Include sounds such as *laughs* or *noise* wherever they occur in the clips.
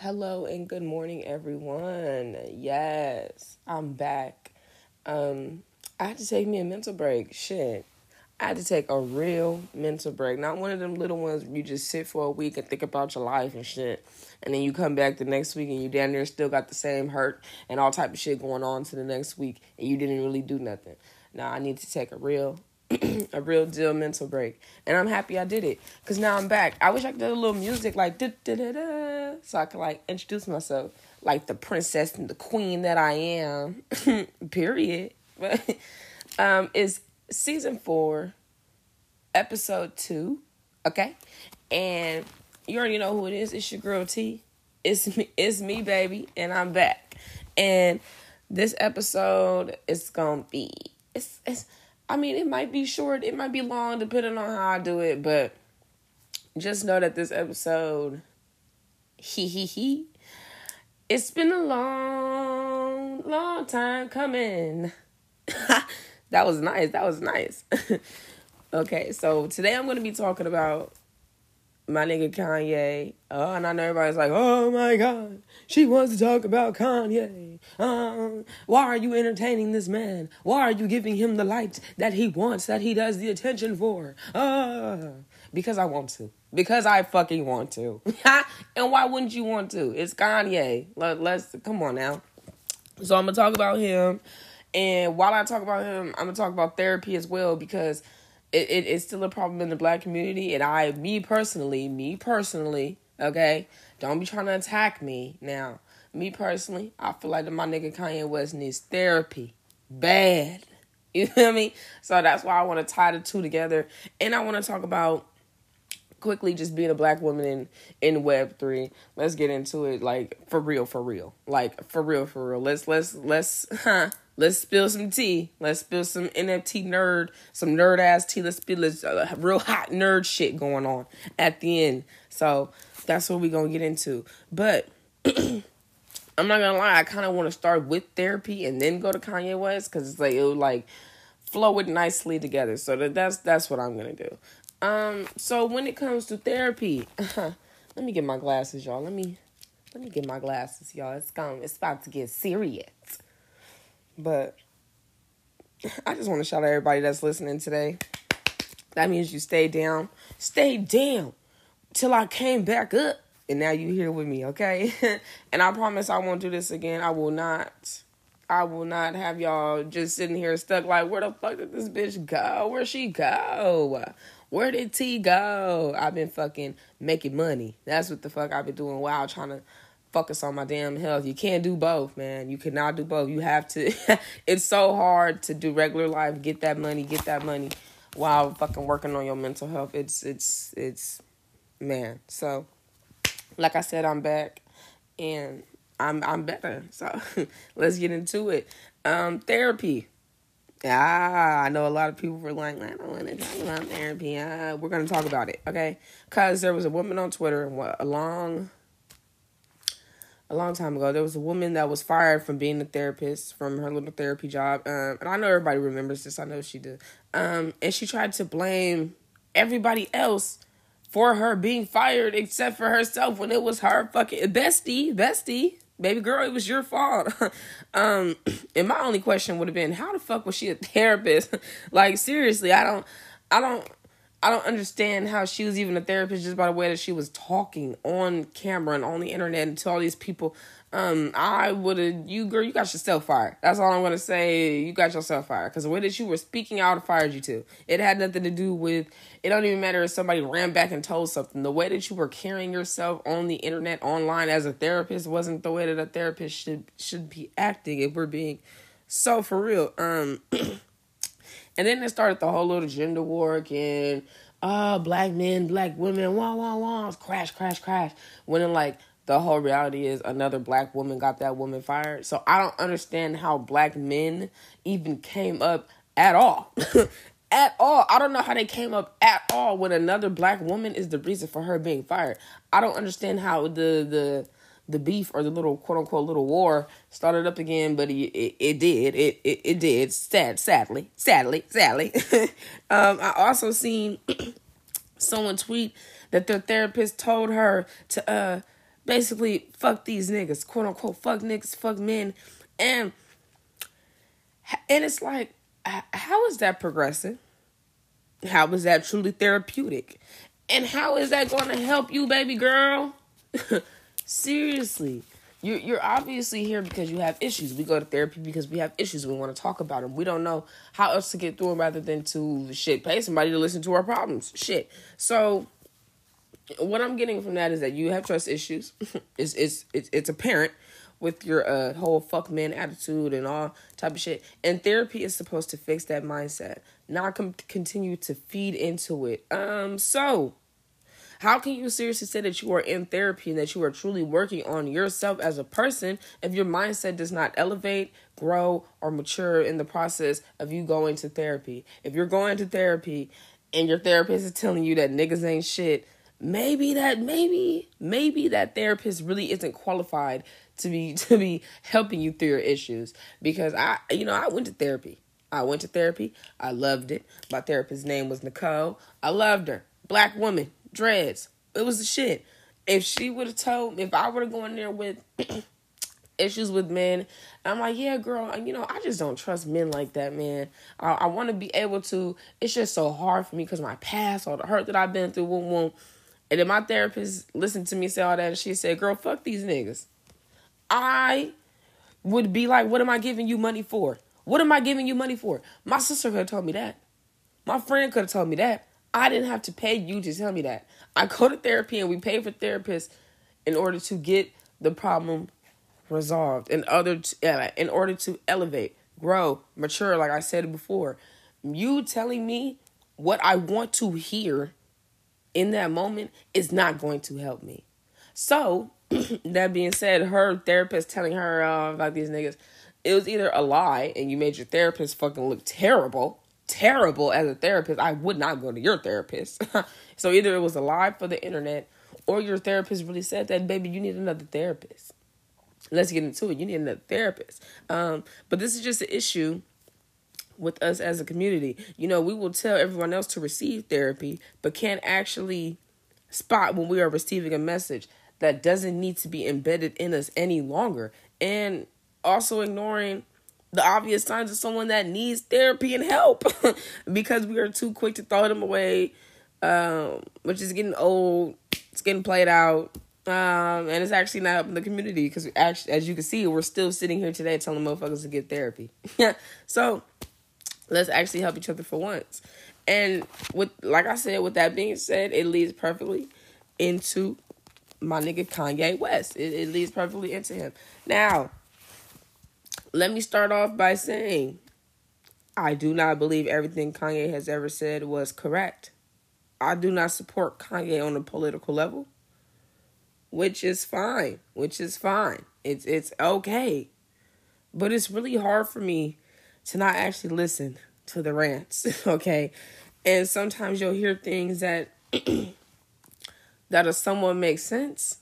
Hello and good morning, everyone. Yes, I'm back. Um, I had to take me a mental break. Shit. I had to take a real mental break. Not one of them little ones where you just sit for a week and think about your life and shit. And then you come back the next week and you down there still got the same hurt and all type of shit going on to the next week and you didn't really do nothing. Now I need to take a real *clears throat* a real deal mental break. And I'm happy I did it. Cause now I'm back. I wish I could do a little music like da da da da so I could like introduce myself like the princess and the queen that I am. *laughs* Period. But um it's season four, episode two. Okay? And you already know who it is. It's your girl T. It's me, it's me, baby, and I'm back. And this episode is gonna be it's it's I mean, it might be short, it might be long, depending on how I do it, but just know that this episode, he he he, it's been a long, long time coming. *laughs* that was nice. That was nice. *laughs* okay, so today I'm going to be talking about my nigga Kanye. Oh, and I know everybody's like, oh my God, she wants to talk about Kanye. Uh, why are you entertaining this man? Why are you giving him the light that he wants, that he does the attention for? Uh, because I want to. Because I fucking want to. *laughs* and why wouldn't you want to? It's Kanye. Let, let's, come on now. So I'm to talk about him. And while I talk about him, I'm to talk about therapy as well because it, it, it's still a problem in the black community. And I, me personally, me personally, okay, don't be trying to attack me. Now, me personally, I feel like my nigga Kanye West needs therapy bad. *laughs* You feel me? So that's why I want to tie the two together. And I want to talk about quickly just being a black woman in in web 3 let's get into it like for real for real. Like for real for real. Let's let's let's huh let's spill some tea. Let's spill some nft nerd some nerd ass tea. Let's spill this uh, real hot nerd shit going on at the end. So that's what we're gonna get into. But *clears throat* i'm not gonna lie i kind of want to start with therapy and then go to kanye west because it's like it would like flow it nicely together. So that, that's that's what i'm gonna do um, so when it comes to therapy, *laughs* let me get my glasses, y'all. Let me let me get my glasses, y'all. It's going it's about to get serious. But I just want to shout out everybody that's listening today. That means you stay down. Stay down till I came back up. And now you here with me, okay? *laughs* and I promise I won't do this again. I will not. I will not have y'all just sitting here stuck like, where the fuck did this bitch go? Where she go? Where did T go? I've been fucking making money. That's what the fuck I've been doing while trying to focus on my damn health. You can't do both, man. You cannot do both. You have to. *laughs* it's so hard to do regular life, get that money, get that money, while fucking working on your mental health. It's it's it's man. So, like I said, I'm back, and I'm I'm better. So *laughs* let's get into it. Um, therapy. Ah, I know a lot of people were like, I don't want to talk about therapy. Ah, we're going to talk about it, okay? Because there was a woman on Twitter, a long, a long time ago, there was a woman that was fired from being a therapist from her little therapy job. Um, and I know everybody remembers this. I know she did. Um, and she tried to blame everybody else for her being fired except for herself when it was her fucking bestie, bestie baby girl, it was your fault. *laughs* um, *clears throat* and my only question would have been, how the fuck was she a *laughs* therapist? like seriously, I don't, I don't, I don't understand how she was even a therapist just by the way that she was talking on camera and on the internet and to all these people. Um, I would have you girl, you got yourself fired. That's all I'm gonna say. You got yourself fired because the way that you were speaking out fired you too. It had nothing to do with. It don't even matter if somebody ran back and told something. The way that you were carrying yourself on the internet, online as a therapist, wasn't the way that a therapist should should be acting. If we're being so for real, um. *clears throat* And then it started the whole little gender war again. Uh, black men, black women, wah wah wah, crash, crash, crash. When like the whole reality is another black woman got that woman fired. So I don't understand how black men even came up at all. *laughs* at all. I don't know how they came up at all when another black woman is the reason for her being fired. I don't understand how the the the beef or the little quote unquote little war started up again, but it it, it did it, it it did sad sadly sadly sadly. *laughs* um, I also seen *clears throat* someone tweet that their therapist told her to uh basically fuck these niggas, quote unquote, fuck niggas, fuck men, and and it's like, how is that progressing? How is that truly therapeutic? And how is that going to help you, baby girl? *laughs* Seriously. You're, you're obviously here because you have issues. We go to therapy because we have issues. We want to talk about them. We don't know how else to get through them rather than to shit, pay somebody to listen to our problems. Shit. So, what I'm getting from that is that you have trust issues. *laughs* it's, it's, it's, it's apparent with your uh, whole fuck man attitude and all type of shit. And therapy is supposed to fix that mindset, not com- continue to feed into it. Um, so how can you seriously say that you are in therapy and that you are truly working on yourself as a person if your mindset does not elevate, grow, or mature in the process of you going to therapy? If you're going to therapy and your therapist is telling you that niggas ain't shit, maybe that maybe maybe that therapist really isn't qualified to be *laughs* to be helping you through your issues because I you know I went to therapy. I went to therapy. I loved it. My therapist's name was Nicole. I loved her. Black woman, dreads. It was the shit. If she would have told me, if I would have gone there with *clears throat* issues with men, I'm like, yeah, girl, you know, I just don't trust men like that, man. I, I want to be able to. It's just so hard for me because my past, all the hurt that I've been through, won't, won't. And then my therapist listened to me say all that, and she said, girl, fuck these niggas. I would be like, what am I giving you money for? What am I giving you money for? My sister could have told me that. My friend could have told me that. I didn't have to pay you to tell me that. I go to therapy and we pay for therapists in order to get the problem resolved in other t- in order to elevate, grow, mature like I said before. You telling me what I want to hear in that moment is not going to help me. So, *clears throat* that being said, her therapist telling her uh, about these niggas, it was either a lie and you made your therapist fucking look terrible, terrible as a therapist. I would not go to your therapist. *laughs* so either it was a lie for the internet or your therapist really said that, baby, you need another therapist. Let's get into it. You need another therapist. Um, but this is just an issue with us as a community. You know, we will tell everyone else to receive therapy, but can't actually spot when we are receiving a message that doesn't need to be embedded in us any longer. And also ignoring the obvious signs of someone that needs therapy and help *laughs* because we are too quick to throw them away, um, which is getting old, it's getting played out. Um, and it's actually not helping the community because actually, as you can see, we're still sitting here today telling motherfuckers to get therapy. Yeah. *laughs* So let's actually help each other for once. And with like I said, with that being said, it leads perfectly into my nigga Kanye West. It, it leads perfectly into him. Now, let me start off by saying I do not believe everything Kanye has ever said was correct. I do not support Kanye on a political level, which is fine, which is fine. It's it's okay. But it's really hard for me to not actually listen to the rants, *laughs* okay? And sometimes you'll hear things that *clears throat* that a somewhat makes sense,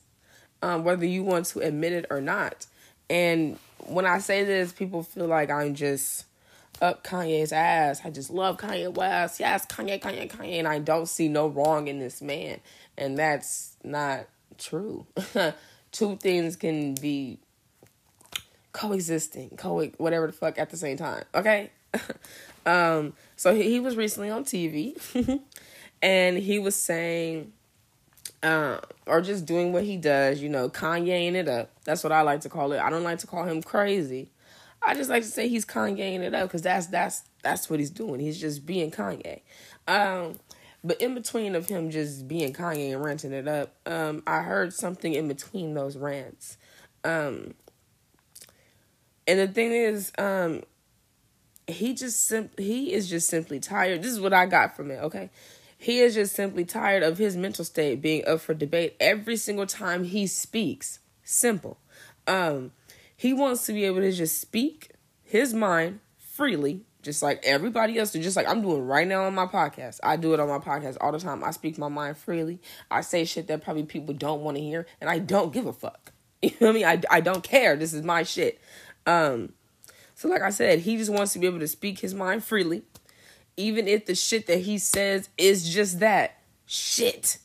um, whether you want to admit it or not. And when I say this, people feel like I'm just up Kanye's ass. I just love Kanye West. Yes, Kanye, Kanye, Kanye. And I don't see no wrong in this man. And that's not true. *laughs* Two things can be coexisting, co whatever the fuck at the same time. Okay? *laughs* um, so he, he was recently on TV *laughs* and he was saying uh, or just doing what he does, you know, Kanyeing it up. That's what I like to call it. I don't like to call him crazy. I just like to say he's Kanyeing it up because that's that's that's what he's doing. He's just being Kanye. Um, but in between of him just being Kanye and ranting it up, um, I heard something in between those rants. Um, and the thing is, um, he just he is just simply tired. This is what I got from it. Okay, he is just simply tired of his mental state being up for debate every single time he speaks. Simple. Um, he wants to be able to just speak his mind freely, just like everybody else just like I'm doing right now on my podcast. I do it on my podcast all the time. I speak my mind freely. I say shit that probably people don't want to hear, and I don't give a fuck. *laughs* You know what I mean? I, I don't care. This is my shit. Um, so like I said, he just wants to be able to speak his mind freely even if the shit that he says is just that shit.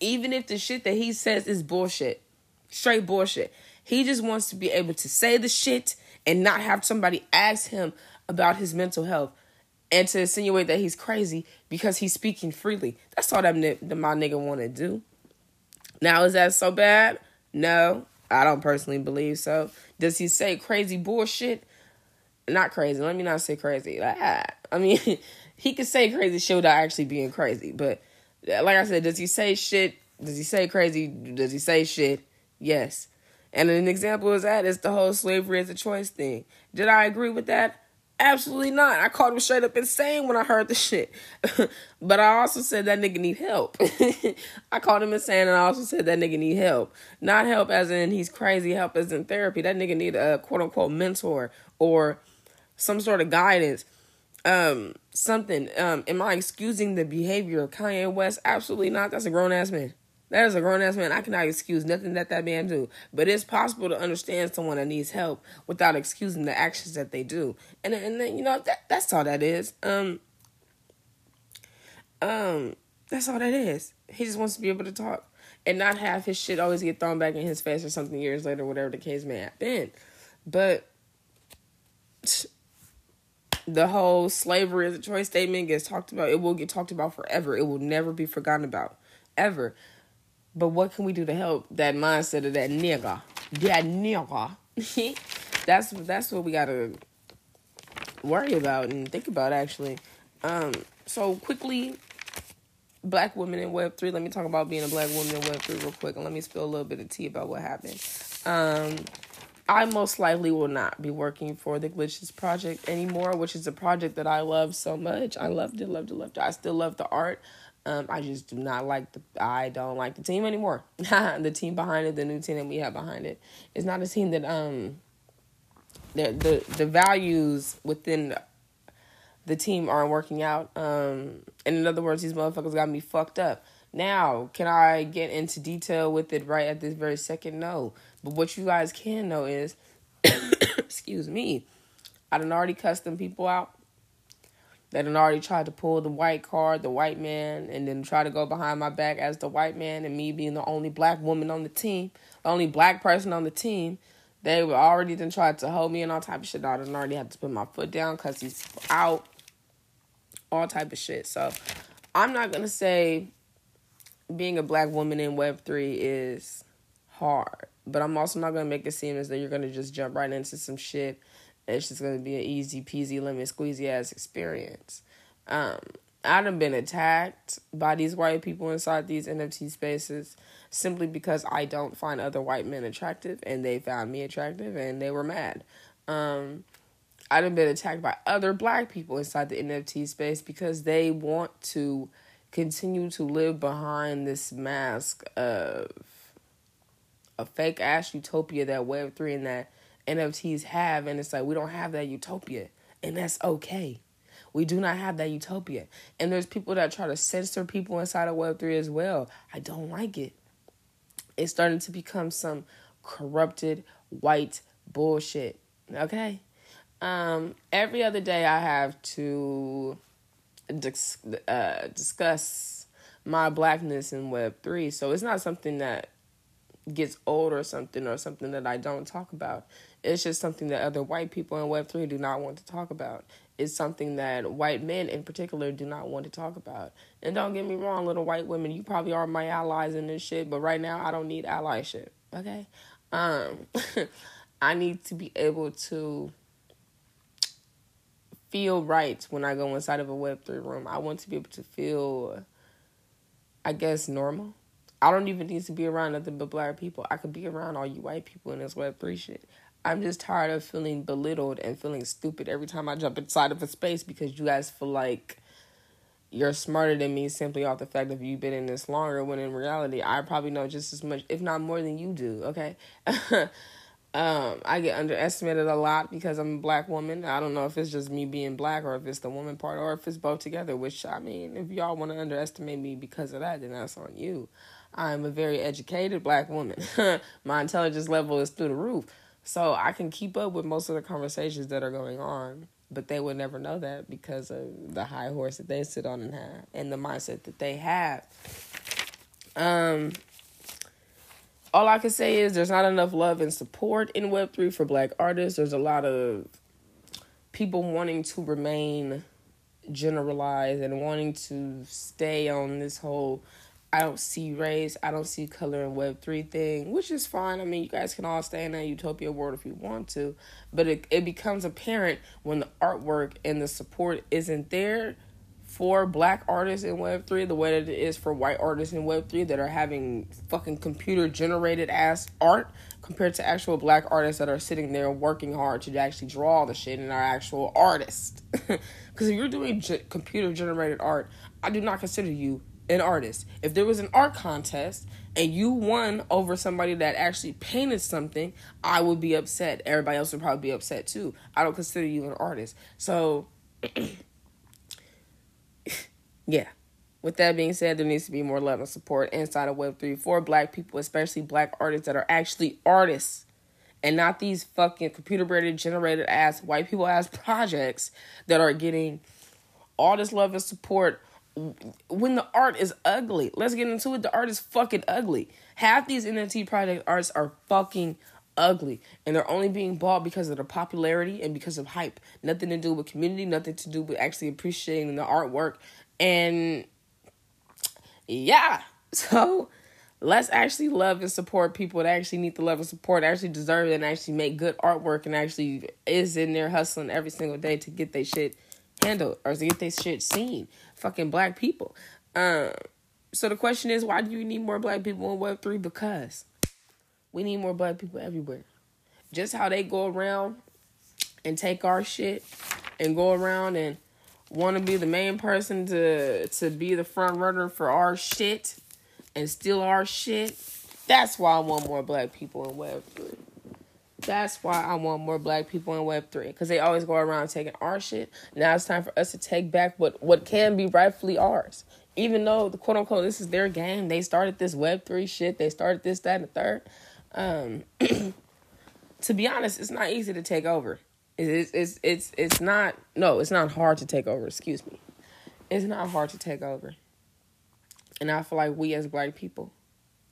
Even if the shit that he says is bullshit. Straight bullshit. He just wants to be able to say the shit and not have somebody ask him about his mental health and to insinuate that he's crazy because he's speaking freely. That's all that, that my nigga want to do. Now, is that so bad? No, I don't personally believe so. Does he say crazy bullshit? Not crazy. Let me not say crazy. Ah, I mean, *laughs* he could say crazy shit without actually being crazy. But like I said, does he say shit? Does he say crazy? Does he say shit? Yes. And an example is that is the whole slavery as a choice thing. Did I agree with that? Absolutely not. I called him straight up insane when I heard the shit. *laughs* but I also said that nigga need help. *laughs* I called him insane and I also said that nigga need help. Not help as in he's crazy, help as in therapy. That nigga need a quote unquote mentor or some sort of guidance. Um, something. Um, am I excusing the behavior of Kanye West? Absolutely not. That's a grown ass man. That is a grown ass man. I cannot excuse nothing that that man do. But it's possible to understand someone that needs help without excusing the actions that they do. And and then, you know that that's all that is. Um. Um. That's all that is. He just wants to be able to talk and not have his shit always get thrown back in his face or something years later, whatever the case may have been. But the whole slavery as a choice statement gets talked about. It will get talked about forever. It will never be forgotten about, ever. But what can we do to help that mindset of that nigga? That nigga. *laughs* that's that's what we gotta worry about and think about actually. Um, so quickly, black women in Web three. Let me talk about being a black woman in Web three real quick, and let me spill a little bit of tea about what happened. Um, I most likely will not be working for the Glitches project anymore, which is a project that I love so much. I loved it, loved it, loved it. I still love the art. Um, I just do not like the. I don't like the team anymore. *laughs* the team behind it, the new team that we have behind it, it, is not a team that um. The the the values within the team aren't working out. Um, and in other words, these motherfuckers got me fucked up. Now, can I get into detail with it right at this very second? No. But what you guys can know is, *coughs* excuse me, I done already cussed them people out that had already tried to pull the white card, the white man, and then try to go behind my back as the white man, and me being the only black woman on the team, the only black person on the team. They were already then tried to hold me and all type of shit. I done already had to put my foot down because he's out, all type of shit. So I'm not gonna say being a black woman in Web three is hard, but I'm also not gonna make it seem as though you're gonna just jump right into some shit it's just gonna be an easy peasy lemon squeezy ass experience. Um, I have been attacked by these white people inside these NFT spaces simply because I don't find other white men attractive and they found me attractive and they were mad. Um, I've been attacked by other black people inside the NFT space because they want to continue to live behind this mask of a fake ass utopia that Web3 and that NFTs have, and it's like we don't have that utopia, and that's okay. We do not have that utopia. And there's people that try to censor people inside of Web3 as well. I don't like it. It's starting to become some corrupted white bullshit. Okay? Um, every other day I have to dis- uh, discuss my blackness in Web3. So it's not something that gets old or something or something that I don't talk about. It's just something that other white people in Web3 do not want to talk about. It's something that white men in particular do not want to talk about. And don't get me wrong, little white women, you probably are my allies in this shit, but right now I don't need allyship. Okay? Um *laughs* I need to be able to feel right when I go inside of a Web3 room. I want to be able to feel, I guess, normal. I don't even need to be around nothing but black people. I could be around all you white people in this Web3 shit. I'm just tired of feeling belittled and feeling stupid every time I jump inside of a space because you guys feel like you're smarter than me simply off the fact that you've been in this longer when in reality I probably know just as much if not more than you do, okay? *laughs* um, I get underestimated a lot because I'm a black woman. I don't know if it's just me being black or if it's the woman part or if it's both together, which I mean, if y'all want to underestimate me because of that, then that's on you. I'm a very educated black woman. *laughs* My intelligence level is through the roof. So I can keep up with most of the conversations that are going on, but they would never know that because of the high horse that they sit on and have and the mindset that they have. Um all I can say is there's not enough love and support in Web3 for black artists. There's a lot of people wanting to remain generalized and wanting to stay on this whole I don't see race, I don't see color in Web3 thing, which is fine. I mean, you guys can all stay in that utopia world if you want to, but it, it becomes apparent when the artwork and the support isn't there for black artists in Web3 the way that it is for white artists in Web3 that are having fucking computer generated ass art compared to actual black artists that are sitting there working hard to actually draw the shit and are actual artists. *laughs* Because if you're doing g- computer generated art, I do not consider you an artist. If there was an art contest and you won over somebody that actually painted something, I would be upset. Everybody else would probably be upset too. I don't consider you an artist. So *clears throat* yeah. With that being said, there needs to be more love and support inside of Web3 for black people, especially black artists that are actually artists and not these fucking computer generated ass white people ass *laughs* projects that are getting all this love and support when the art is ugly. Let's get into it. The art is fucking ugly. Half these NFT project arts are fucking ugly and they're only being bought because of the popularity and because of hype. Nothing to do with community, nothing to do with actually appreciating the artwork and yeah, *laughs* so let's actually love and support people that actually need the love and support, actually deserve it, and actually make good artwork and actually is in there hustling every single day to get their shit handled or to get their shit seen. Fucking black people. Um, so the question is, why do you need more black people in Web three? Because we need more black people everywhere. Just how they go around and take our shit and go around and want to be the main person to to be the front runner for our shit and steal our shit. That's why I want more black people in Web three. That's why I want more black people in Web three because they always go around taking our shit. Now it's time for us to take back what what can be rightfully ours. Even though the quote unquote this is their game, they started this Web three shit. They started this, that, and the third. Um, *clears throat* to be honest, it's not easy to take over. It's it's it's it's not no, it's not hard to take over, excuse me. It's not hard to take over. And I feel like we as black people,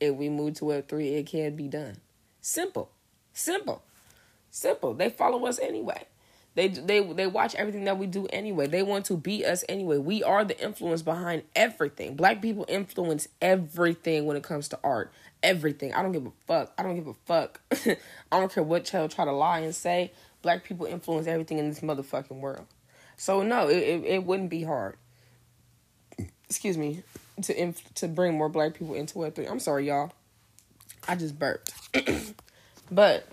if we move to web three, it can be done. Simple. Simple. Simple. They follow us anyway. They they they watch everything that we do anyway. They want to be us anyway. We are the influence behind everything. Black people influence everything when it comes to art. Everything. I don't give a fuck. I don't give a fuck. *laughs* I don't care what child try to lie and say black people influence everything in this motherfucking world. So no, it it, it wouldn't be hard. Excuse me, to inf- to bring more black people into Web three. I'm sorry, y'all. I just burped. *clears throat* but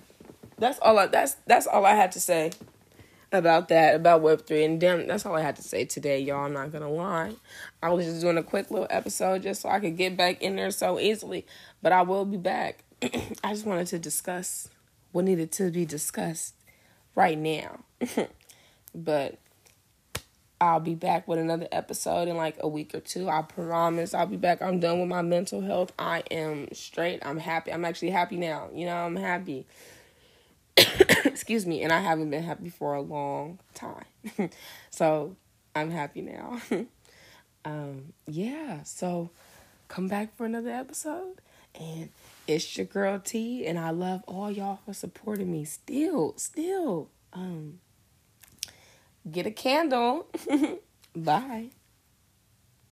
that's all I that's that's all I had to say about that about Web three. And damn, that's all I had to say today, y'all. I'm not gonna lie. I was just doing a quick little episode just so I could get back in there so easily. But I will be back. *clears throat* I just wanted to discuss what needed to be discussed right now. *laughs* but I'll be back with another episode in like a week or two. I promise I'll be back. I'm done with my mental health. I am straight. I'm happy. I'm actually happy now. You know, I'm happy. *coughs* Excuse me. And I haven't been happy for a long time. *laughs* so I'm happy now. *laughs* um, yeah. So come back for another episode. And it's your girl T, and I love all y'all for supporting me. Still, still. Um, get a candle. *laughs* Bye.